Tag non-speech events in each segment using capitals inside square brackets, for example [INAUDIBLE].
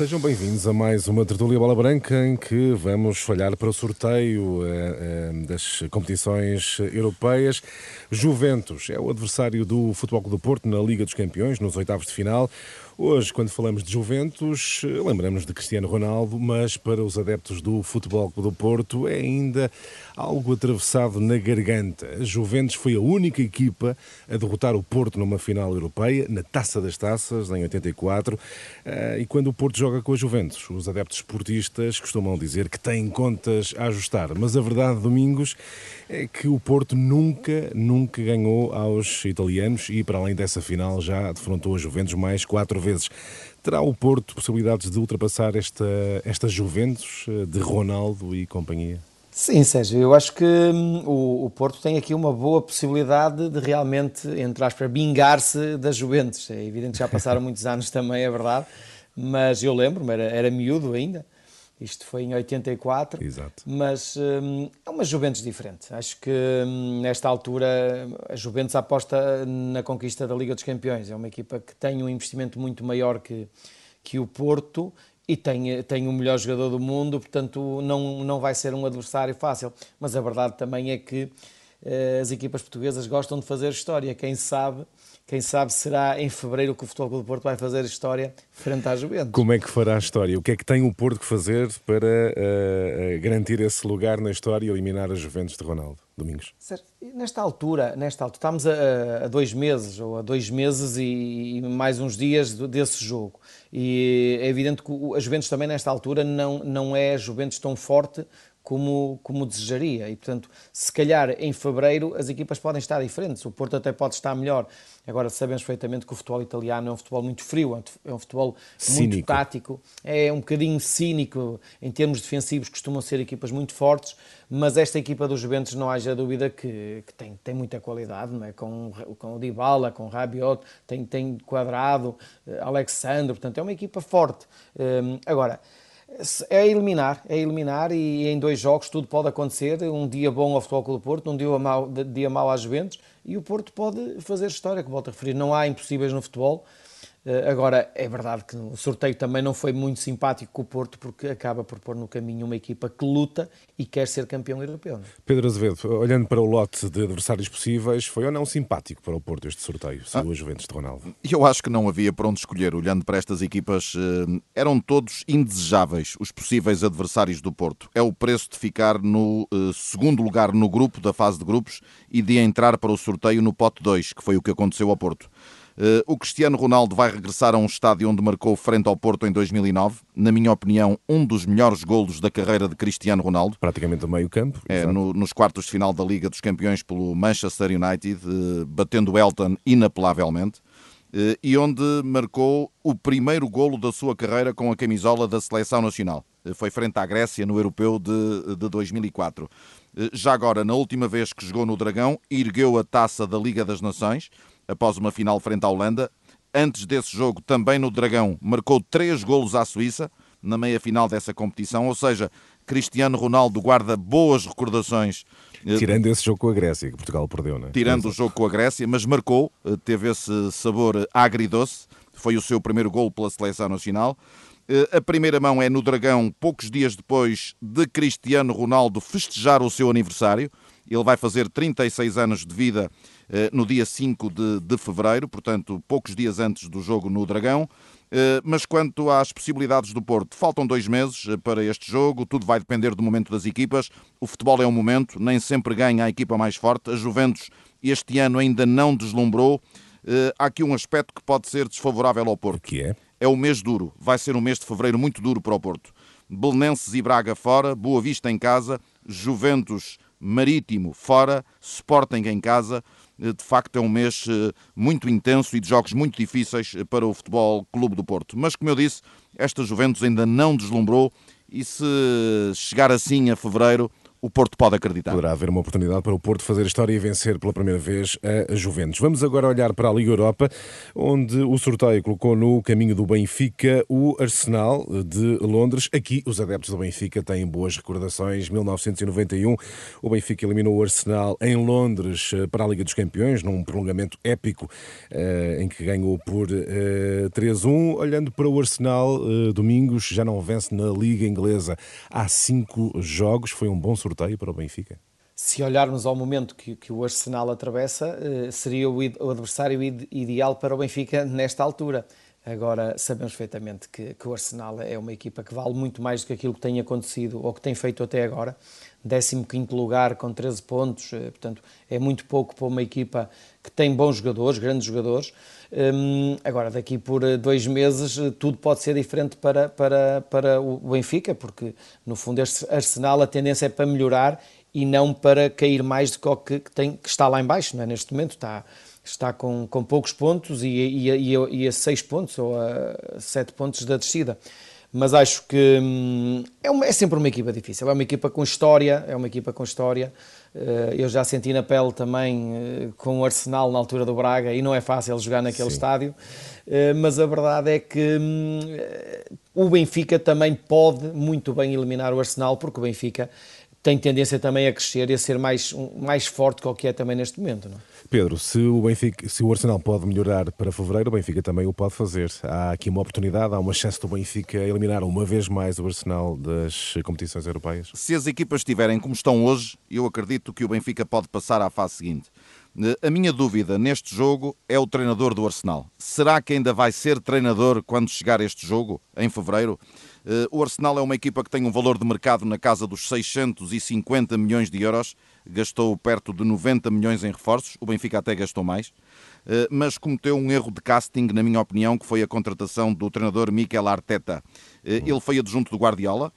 Sejam bem-vindos a mais uma tertúlia Bola Branca em que vamos olhar para o sorteio eh, eh, das competições europeias. Juventus é o adversário do Futebol Clube do Porto na Liga dos Campeões, nos oitavos de final. Hoje, quando falamos de Juventus, lembramos de Cristiano Ronaldo, mas para os adeptos do Futebol do Porto é ainda algo atravessado na garganta. A Juventus foi a única equipa a derrotar o Porto numa final europeia, na Taça das Taças, em 84. Eh, e quando o Porto joga com a Juventus, os adeptos esportistas costumam dizer que têm contas a ajustar. Mas a verdade, Domingos, é que o Porto nunca, nunca ganhou aos italianos e, para além dessa final, já defrontou a Juventus mais quatro vezes Terá o Porto possibilidades de ultrapassar esta, esta Juventus eh, de Ronaldo e companhia? Sim, Sérgio, eu acho que hum, o, o, Porto tem aqui uma boa possibilidade de realmente, entre aspas, vingar-se da Juventus. É evidente que já passaram [LAUGHS] muitos anos também, é verdade, mas eu lembro-me, era, era miúdo ainda, isto foi em 84. Exato. Mas hum, é uma Juventus diferente. Acho que hum, nesta altura a Juventus aposta na conquista da Liga dos Campeões. É uma equipa que tem um investimento muito maior que, que o Porto e tem, tem o melhor jogador do mundo, portanto não, não vai ser um adversário fácil. Mas a verdade também é que eh, as equipas portuguesas gostam de fazer história. Quem sabe quem sabe será em fevereiro que o Futebol Clube do Porto vai fazer história frente à Juventus. Como é que fará a história? O que é que tem o Porto que fazer para uh, garantir esse lugar na história e eliminar a Juventus de Ronaldo? Domingos. Certo. Nesta altura, nesta altura, estamos a, a, dois meses ou a dois meses e, e, mais uns dias desse jogo. E é evidente que a Juventus também nesta altura não, não é a Juventus tão forte como, como desejaria. E, portanto, se calhar em fevereiro as equipas podem estar diferentes. O Porto até pode estar melhor. Agora, sabemos perfeitamente que o futebol italiano é um futebol muito frio, é um futebol cínico. muito tático, é um bocadinho cínico. Em termos defensivos, costumam ser equipas muito fortes, mas esta equipa dos Juventus não haja dúvida que, que tem, tem muita qualidade, não é? com, com o Dybala, com o Rabiot, tem, tem Quadrado, eh, Alexandre, portanto é uma equipa forte. Hum, agora, é eliminar, é eliminar e em dois jogos tudo pode acontecer. Um dia bom ao Futebol Clube do Porto, um dia mau, dia mau às Juventus e o Porto pode fazer história, que volto a referir. Não há impossíveis no futebol. Eh, agora, é verdade que o sorteio também não foi muito simpático com o Porto, porque acaba por pôr no caminho uma equipa que luta e quer ser campeão europeu. Não? É? Pedro Azevedo, olhando para o lote de adversários possíveis, foi ou não simpático para o Porto este sorteio, se ah, a Juventus de Ronaldo? Eu acho que não havia para onde escolher. Olhando para estas equipas, eh, eram todos indesejáveis os possíveis adversários do Porto. É o preço de ficar no eh, segundo lugar no grupo da fase de grupos e de entrar para o sorteio no pote 2, que foi o que aconteceu ao Porto. Eh, o Cristiano Ronaldo vai regressar a um estádio onde marcou frente ao Porto em 2009. Na minha opinião, um dos melhores golos da carreira de Cristiano Ronaldo. Praticamente do meio campo. É, no, nos quartos de final da Liga dos Campeões pelo Manchester United, eh, batendo Elton inapelavelmente. Eh, e onde marcou o primeiro golo da sua carreira com a camisola da Seleção Nacional. Foi frente à Grécia no Europeu de, de 2004. Já agora, na última vez que jogou no Dragão, ergueu a taça da Liga das Nações após uma final frente à Holanda. Antes desse jogo, também no Dragão, marcou três golos à Suíça na meia-final dessa competição, ou seja, Cristiano Ronaldo guarda boas recordações. Eh, Tirando esse jogo com a Grécia, que Portugal perdeu, não é? Tirando o jogo com a Grécia, mas marcou, eh, teve esse sabor agridoce, foi o seu primeiro gol pela seleção nacional. Eh, a primeira mão é no Dragão, poucos dias depois de Cristiano Ronaldo festejar o seu aniversário. Ele vai fazer 36 anos de vida no dia 5 de, de fevereiro, portanto, poucos dias antes do jogo no Dragão. Eh, mas quanto às possibilidades do Porto, faltam dois meses eh, para este jogo, tudo vai depender do momento das equipas. O futebol é um momento, nem sempre ganha a equipa mais forte. A Juventus este ano ainda não deslumbrou. Há aqui um aspecto que pode ser desfavorável ao Porto. Que é? É o mês duro. Vai ser um mês de fevereiro muito duro para o Porto. Belenenses e Braga fora, Boa Vista em casa, Juventus Marítimo fora, Sporting em casa. De facto é um mês eh, muito intenso e de jogos muito difíceis eh, para o Futebol Clube do Porto. Mas, como eu disse, esta Juventus ainda não deslumbrou e se chegar assim a fevereiro, o Porto pode acreditar. Poderá haver uma oportunidade para o Porto fazer história e vencer pela primeira vez a Juventus. Vamos agora olhar para a Liga Europa, onde o sorteio colocou no caminho do Benfica o Arsenal de Londres. Aqui os adeptos do Benfica têm boas recordações. 1991, o Benfica eliminou o Arsenal em Londres eh, para a Liga dos Campeões, num prolongamento épico eh, em que ganhou por 3-1. Eh, Olhando para o Arsenal, Domingos já não vence na Liga Inglesa há cinco jogos. Foi um bom sorteio para o Benfica? Se olharmos ao momento que, que o Arsenal atravessa, seria o, o adversário ideal para o Benfica nesta altura. Agora, sabemos perfeitamente que, que, o Arsenal é uma equipa que vale muito mais do que aquilo que tem acontecido ou que tem feito até agora. 15 lugar com 13 pontos, eh, portanto, é muito pouco para uma equipa que tem bons jogadores, grandes jogadores. Hum, agora, daqui por eh, dois meses, eh, tudo pode ser diferente para, para, para o Benfica, porque no fundo este Arsenal a tendência é para melhorar e não para cair mais do que, que, tem, que está lá embaixo, não é? neste momento está está com, com poucos pontos e, e, e, e a seis pontos ou a sete pontos da descida. Mas acho que hum, é, uma, é, sempre uma equipa difícil. É uma equipa com história, é uma equipa com história. Eh, eu já senti na pele também eh, com o Arsenal na altura do Braga e não é fácil jogar naquele Sim. estádio. Eh, mas a verdade é que hum, o Benfica também pode muito bem eliminar o Arsenal, porque o Benfica tem tendência também a crescer e a ser mais, mais forte que o que é também neste momento. Não? Pedro, se o, Benfica, se o Arsenal pode melhorar para fevereiro, o Benfica também o pode fazer. Há aqui uma oportunidade, há uma chance do Benfica eliminar uma vez mais o Arsenal das competições europeias? Se as equipas estiverem como estão hoje, eu acredito que o Benfica pode passar à fase seguinte. A minha dúvida neste jogo é o treinador do Arsenal. Será que ainda vai ser treinador quando chegar este jogo, em fevereiro? Eh, o Arsenal é uma equipa que tem um valor de mercado na casa dos 650 milhões de euros, gastou perto de 90 milhões em reforços, o Benfica até gastou mais, eh, mas cometeu um erro de casting, na minha opinião, que foi a contratação do treinador Mikel Arteta. Eh, ele foi adjunto do Guardiola,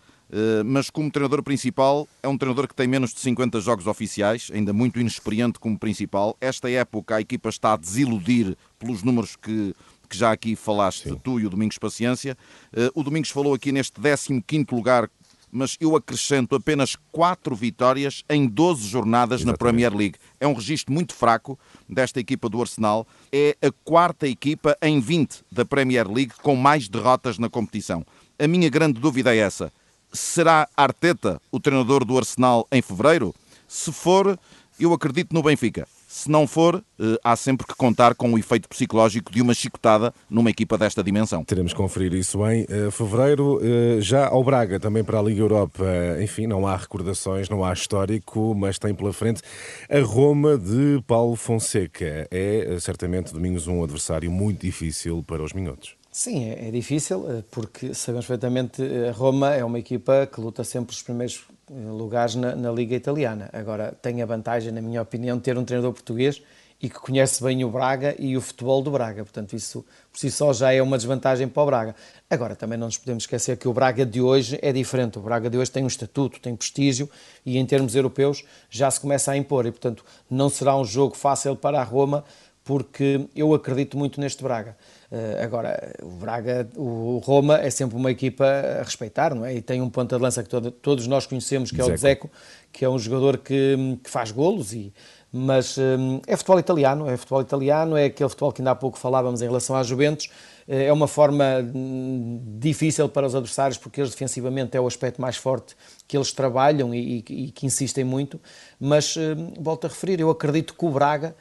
mas como treinador principal é um treinador que tem menos de 50 jogos oficiais, ainda muito inexperiente como principal. Esta época a equipa está a desiludir pelos números que que já aqui falaste, Sim. tu e o Domingos Paciência. Uh, o Domingos falou aqui neste 15 lugar, mas eu acrescento apenas 4 vitórias em 12 jornadas Exatamente. na Premier League. É um registro muito fraco desta equipa do Arsenal. É a quarta equipa em 20 da Premier League com mais derrotas na competição. A minha grande dúvida é essa. Será Arteta o treinador do Arsenal em fevereiro? Se for, eu acredito no Benfica. Se não for, eh, há sempre que contar com o efeito psicológico de uma chicotada numa equipa desta dimensão. Teremos que conferir isso em eh, fevereiro. Eh, já ao Braga, também para a Liga Europa, enfim, não há recordações, não há histórico, mas tem pela frente a Roma de Paulo Fonseca. É certamente, Domingos, um adversário muito difícil para os minhotos. Sim, é, é difícil, porque sabemos perfeitamente a Roma é uma equipa que luta sempre os primeiros lugares na, na, Liga Italiana. Agora, tem a vantagem, na minha opinião, de ter um treinador português e que conhece bem o Braga e o futebol do Braga. Portanto, isso por si só já é uma desvantagem para o Braga. Agora, também não nos podemos esquecer que o Braga de hoje é diferente. O Braga de hoje tem um estatuto, tem prestígio e, em termos europeus, já se começa a impor. E, portanto, não será um jogo fácil para a Roma, porque eu acredito muito neste Braga. Uh, agora, o Braga, o Roma é sempre uma equipa a respeitar, não é? E tem um ponta de lança que todo, todos nós conhecemos, que é o Dzeko, que é um jogador que, que faz golos, e, mas um, é futebol italiano, é futebol italiano, é aquele futebol que ainda há pouco falávamos em relação às Juventus, eh, é uma forma hum, difícil para os adversários, porque eles defensivamente é o aspecto mais forte que eles trabalham e, e, e que insistem muito, mas volto a referir, eu acredito que o Braga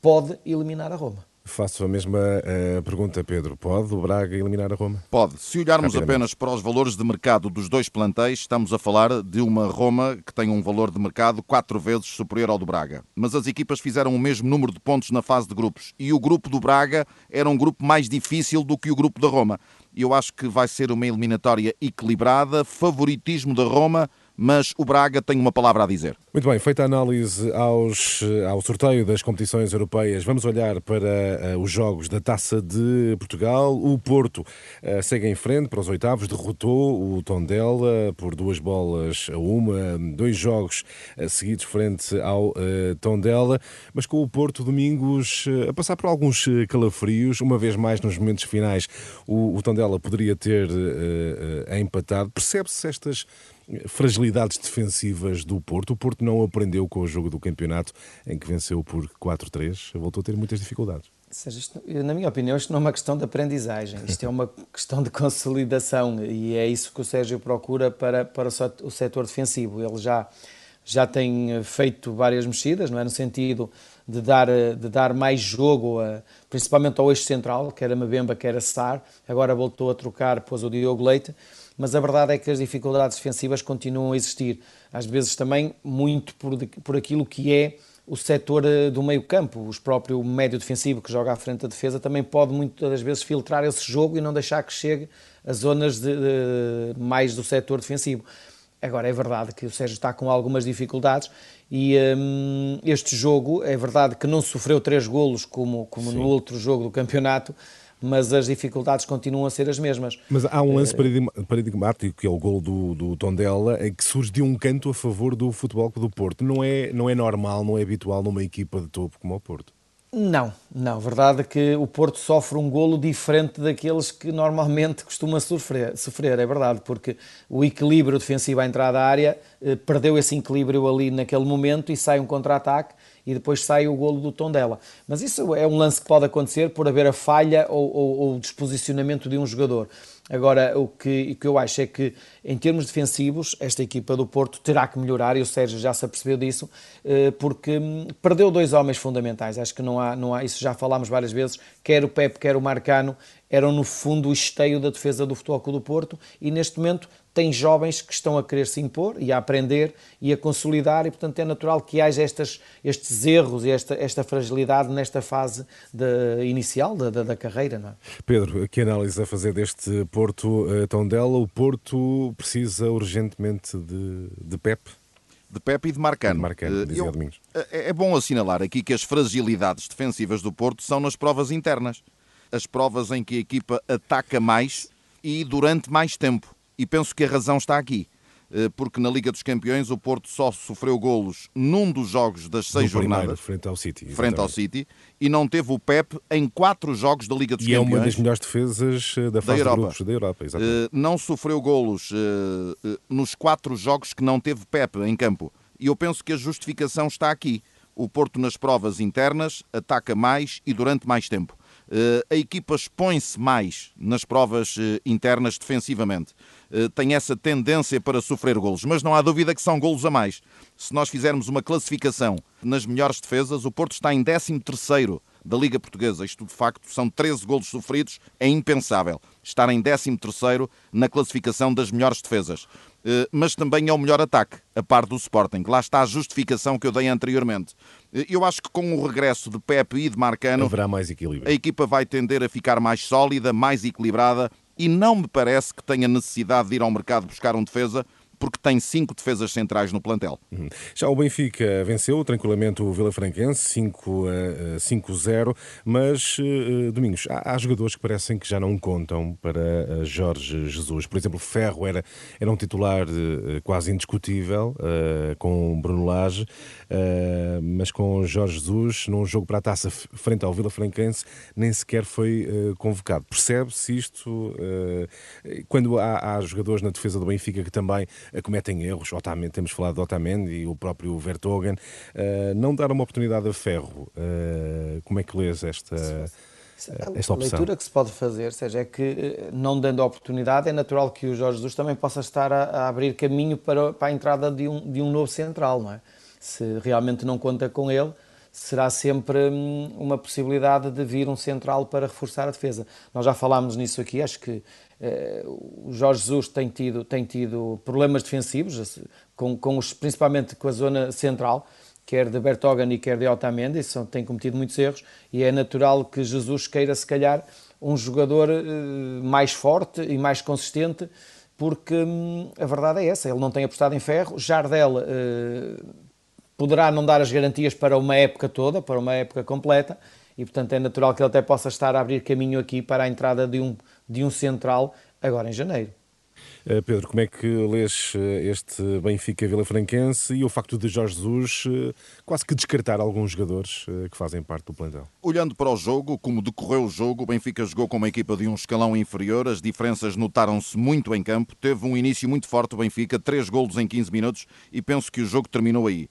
pode eliminar a Roma. Faço a mesma uh, pergunta, Pedro. Pode o Braga eliminar a Roma? Pode. Se olharmos apenas para os valores de mercado dos dois plantéis, estamos a falar de uma Roma que tem um valor de mercado quatro vezes superior ao do Braga. Mas as equipas fizeram o mesmo número de pontos na fase de grupos. E o grupo do Braga era um grupo mais difícil do que o grupo da Roma. Eu acho que vai ser uma eliminatória equilibrada, favoritismo da Roma mas o Braga tem uma palavra a dizer. Muito bem, feita a análise aos, ao sorteio das competições europeias, vamos olhar para uh, os jogos da Taça de Portugal. O Porto uh, segue em frente para os oitavos, derrotou o Tondela por duas bolas a uma, dois jogos uh, seguidos frente ao Tondela, mas com o Porto Domingos a passar por alguns calafrios, uma vez mais nos momentos finais o, o Tondela poderia ter empatado. Percebe-se estas fragilidades defensivas do Porto. O Porto não aprendeu com o jogo do campeonato em que venceu por 4-3, voltou a ter muitas dificuldades. Seja, isto, na minha opinião, isto não é uma questão de aprendizagem, isto é uma questão de consolidação e é isso que o Sérgio procura para, para o setor defensivo. Ele já, já tem feito várias mexidas, não é? no sentido de dar, de dar mais jogo, a, principalmente ao eixo central, quer a Mabemba, quer a Sar. Agora voltou a trocar, pôs o Diogo Leite, mas a verdade é que as dificuldades defensivas continuam a existir. Às vezes também muito por, por aquilo que é o setor eh, do meio campo, o próprio médio defensivo que joga à frente da defesa também pode muitas das vezes filtrar esse jogo e não deixar que chegue a zonas de, de, mais do setor defensivo. Agora, é verdade que o Sérgio está com algumas dificuldades e hum, este jogo, é verdade que não sofreu três golos como, como no outro jogo do campeonato, mas as dificuldades continuam a ser as mesmas. Mas há um lance eh, paradigmático, que é o gol do, do Tondela, em que surge de um canto a favor do Futebol do Porto. Não é, não é normal, não é habitual numa equipa de topo como o Porto. Não, não. Verdade é que o Porto sofre um golo diferente daqueles que normalmente costuma sofrer, sofrer, é verdade, porque o equilíbrio defensivo à entrada da área eh, perdeu esse equilíbrio ali naquele momento e sai um contra-ataque e depois sai o golo do tom dela. Mas isso é um lance que pode acontecer por haver a falha ou, ou desposicionamento de um jogador. Agora, o que, o que eu acho é que, em termos defensivos, esta equipa do Porto terá que melhorar, e o Sérgio já se apercebeu disso, eh, porque hum, perdeu dois homens fundamentais. Acho que não há, não há isso já falámos várias vezes, quer o Pepe, quer o Marcano, eram no fundo o esteio da defesa do Futebol Clube do Porto, e neste momento tem jovens que estão a querer se impor e a aprender e a consolidar, e portanto é natural que haja estas, estes erros e esta, esta fragilidade nesta fase de, inicial da, da, da carreira. Não é? Pedro, que análise a fazer deste Porto uh, Tondela? O Porto precisa urgentemente de, de Pep? de Pepe e de Marcano. De Marcano uh, eu, é, é bom assinalar aqui que as fragilidades defensivas do Porto são nas provas internas. As provas em que a equipa ataca mais e durante mais tempo. E penso que a razão está aqui eh, porque na Liga dos Campeões o Porto só sofreu golos num dos jogos das seis no jornadas. frente ao City. Exatamente. Frente ao City. E não teve o Pep em quatro jogos da Liga dos e Campeões. E é uma das melhores defesas eh, da fase da Europa. de grupos da Europa. Exatamente. Uh, não sofreu golos nos quatro jogos que não teve Pep em campo. E eu penso que a justificação está aqui. O Porto nas provas internas ataca mais e durante mais tempo. Eh, a equipa expõe-se mais nas provas eh, internas defensivamente. Eh, tem essa tendência para sofrer golos, mas não há dúvida que são golos a mais. Se nós fizermos uma classificação nas melhores defesas, o Porto está em 13 terceiro da Liga Portuguesa. Isto, de facto, são 13 golos sofridos. É impensável estar em 13º na classificação das melhores defesas. Mas também é o melhor ataque, a par do Sporting. Lá está a justificação que eu dei anteriormente. Eh, eu acho que com o regresso de Pepe e de Marcano... Haverá mais equilíbrio. A equipa vai tender a ficar mais sólida, mais equilibrada e não me parece que tenha necessidade de ir ao mercado buscar um defesa porque tem cinco defesas centrais no plantel. Uhum. Já o Benfica venceu tranquilamente o Vila Franquense 5-0, mas, uh, Domingos, há, jogadores que parecem que já não contam para uh, Jorge Jesus. Por exemplo, Ferro era, era um titular quase indiscutível com Bruno Lage, mas com Jorge Jesus, num jogo para a taça frente ao Vila Franquense, nem sequer foi convocado. Percebe-se isto quando há, há jogadores na defesa do Benfica que também cometem erros, Otamendi, temos falado de Otamendi e o próprio Vertogen, uh, não dar uma oportunidade a Ferro. Uh, como é que lês esta? A leitura que se pode fazer, seja, é que eh, não dando a oportunidade, é natural que o Jorge Jesus também possa estar a, a abrir caminho para, para a entrada de um, de um novo central, não é? Se realmente não conta com ele, será sempre hum, uma possibilidade de vir um central para reforçar a defesa. Nós já falámos nisso aqui, acho que eh, o Jorge Jesus tem tido, tem tido problemas defensivos, com, com os, principalmente com a zona central, quer de Bertogan e quer de Otamendi, são, tem cometido muitos erros, e é natural que Jesus queira, se calhar, um jogador eh, mais forte e mais consistente, porque hum, a verdade é essa, ele não tem apostado em ferro, Jardel eh, poderá não dar as garantias para uma época toda, para uma época completa, e portanto é natural que ele até possa estar a abrir caminho aqui para a entrada de um, de um central agora em janeiro. Uh, Pedro, como é que lês uh, este Benfica Vila Franquense e o facto de Jorge Jesus uh, quase que descartar alguns jogadores que fazem parte do plantel? Olhando para o jogo, como decorreu o jogo, o Benfica jogou com uma equipa de um escalão inferior, as diferenças notaram-se muito em campo, teve um início muito forte o Benfica, três golos em 15 minutos e penso que o jogo terminou aí.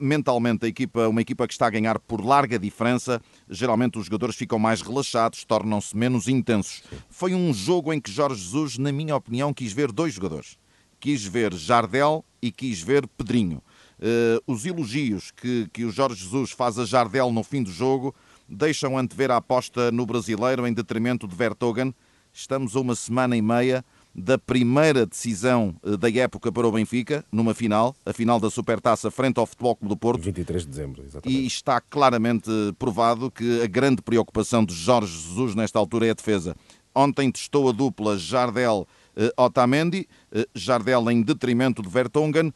Mentalmente, a equipa, uma equipa que está a ganhar por larga diferença, geralmente os jogadores ficam mais relaxados, tornam-se menos intensos. Foi um jogo em que Jorge Jesus, na minha opinião, quis ver dois jogadores. Quis ver Jardel e quis ver Pedrinho. Uh, os elogios que, que o Jorge Jesus faz a Jardel no fim do jogo deixam antever a aposta no brasileiro em detrimento de Vertogen. Estamos a uma semana e meia da primeira decisão eh, da época para o Benfica, numa final, a final da Supertaça frente ao Futebol Clube do Porto. 23 de dezembro, exatamente. E está claramente provado que a grande preocupação de Jorge Jesus nesta altura é a defesa. Ontem testou a dupla Jardel-Otamendi, eh, eh, Jardel em detrimento de Vertonghen.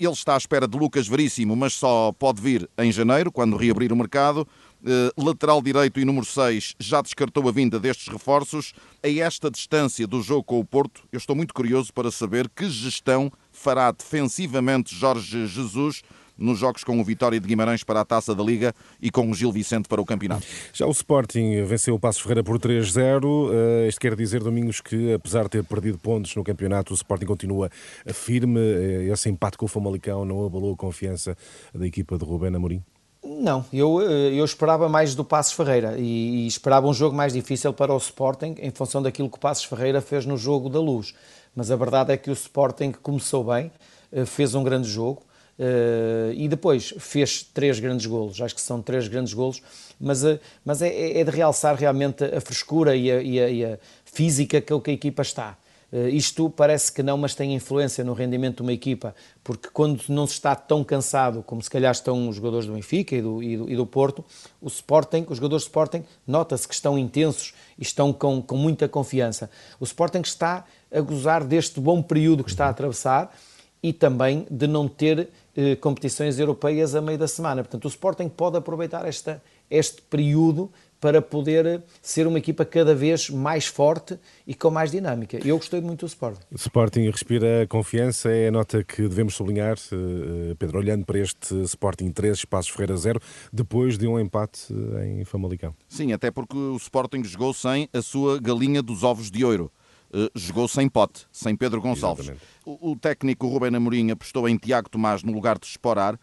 Ele está à espera de Lucas Veríssimo, mas só pode vir em janeiro, quando reabrir o mercado. Eh, lateral direito e número 6 já descartou a vinda destes reforços. A esta distância do jogo com o Porto, eu estou muito curioso para saber que gestão fará defensivamente Jorge Jesus nos jogos com o Vitória de Guimarães para a Taça da Liga e com o Gil Vicente para o campeonato. Já o Sporting venceu o Passo Ferreira por 3-0. Eh, isto quer dizer, Domingos, que apesar de ter perdido pontos no campeonato, o Sporting continua firme. Eh, esse empate com o Famalicão não abalou a confiança da equipa de Rubén Amorim? Não, eu, eh, eu esperava mais do Passos Ferreira e, e, esperava um jogo mais difícil para o Sporting em função daquilo que o Passos Ferreira fez no jogo da luz. Mas a verdade é que o Sporting começou bem, eh, fez um grande jogo uh, e depois fez três grandes golos. Acho que são três grandes golos, mas, mas é, é de realçar realmente a frescura e a, e a, e a física que a equipa está. Uh, isto parece que não, mas tem influência no rendimento de uma equipa, porque quando não se está tão cansado como se calhar estão os jogadores do Benfica e do, e do, e do Porto, o Sporting, os jogadores do Sporting, nota-se que estão intensos e estão com, com muita confiança. O Sporting está a gozar deste bom período que está a atravessar e também de não ter eh, competições europeias a meio da semana. Portanto, o Sporting pode aproveitar esta, este período para poder ser uma equipa cada vez mais forte e com mais dinâmica. Eu gostei muito do Sporting. O Sporting respira confiança, é a nota que devemos sublinhar, eh, Pedro, olhando para este Sporting 3, Espaços Ferreira 0, depois de um empate em Famalicão. Sim, até porque o Sporting jogou sem a sua galinha dos ovos de ouro. Jogou sem pote, sem Pedro Gonçalves. O, o, técnico Rubén Amorim apostou em Tiago Tomás no lugar de Esporar, eh,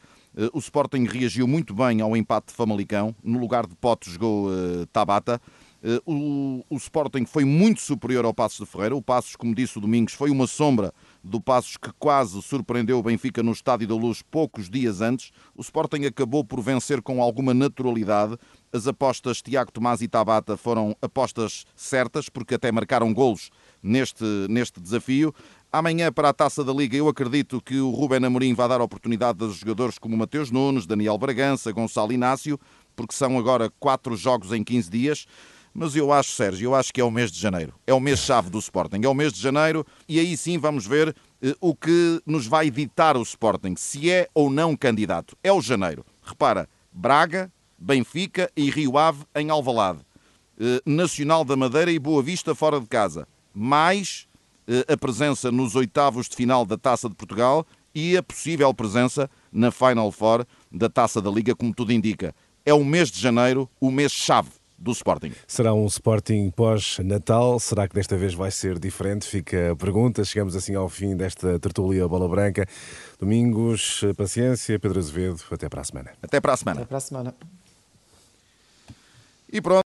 o Sporting reagiu muito bem ao empate de Famalicão. No lugar de Pote jogou uh, Tabata. Uh, o, o, Sporting foi muito superior ao Passos de Ferreira. O Passos, como disse o Domingos, foi uma sombra do Passos que quase surpreendeu o Benfica no Estádio da Luz poucos dias antes. O Sporting acabou por vencer com alguma naturalidade. As apostas Tiago Tomás e Tabata foram apostas certas, porque até marcaram golos neste, neste desafio. Amanhã, para a taça da Liga, eu acredito que o Ruben Amorim vai dar oportunidade a jogadores como Mateus Nunes, Daniel Bragança, Gonçalo Inácio, porque são agora quatro jogos em 15 dias. Mas eu acho, Sérgio, eu acho que é o mês de janeiro. É o mês-chave do Sporting. É o mês de janeiro e aí sim vamos ver eh, o que nos vai ditar o Sporting, se é ou não candidato. É o janeiro. Repara, Braga, Benfica e Rio Ave em Alvalade. Eh, Nacional da Madeira e Boa Vista fora de casa. Mais a presença nos oitavos de final da Taça de Portugal e a possível presença na Final Four da Taça da Liga, como tudo indica. É o mês de janeiro, o mês-chave do Sporting. Será um Sporting pós-Natal? Será que desta vez vai ser diferente? Fica a pergunta. Chegamos assim ao fim desta tertulia Bola Branca. Domingos, paciência. Pedro Azevedo, até para a semana. Até para a semana. Até para a semana. E pronto.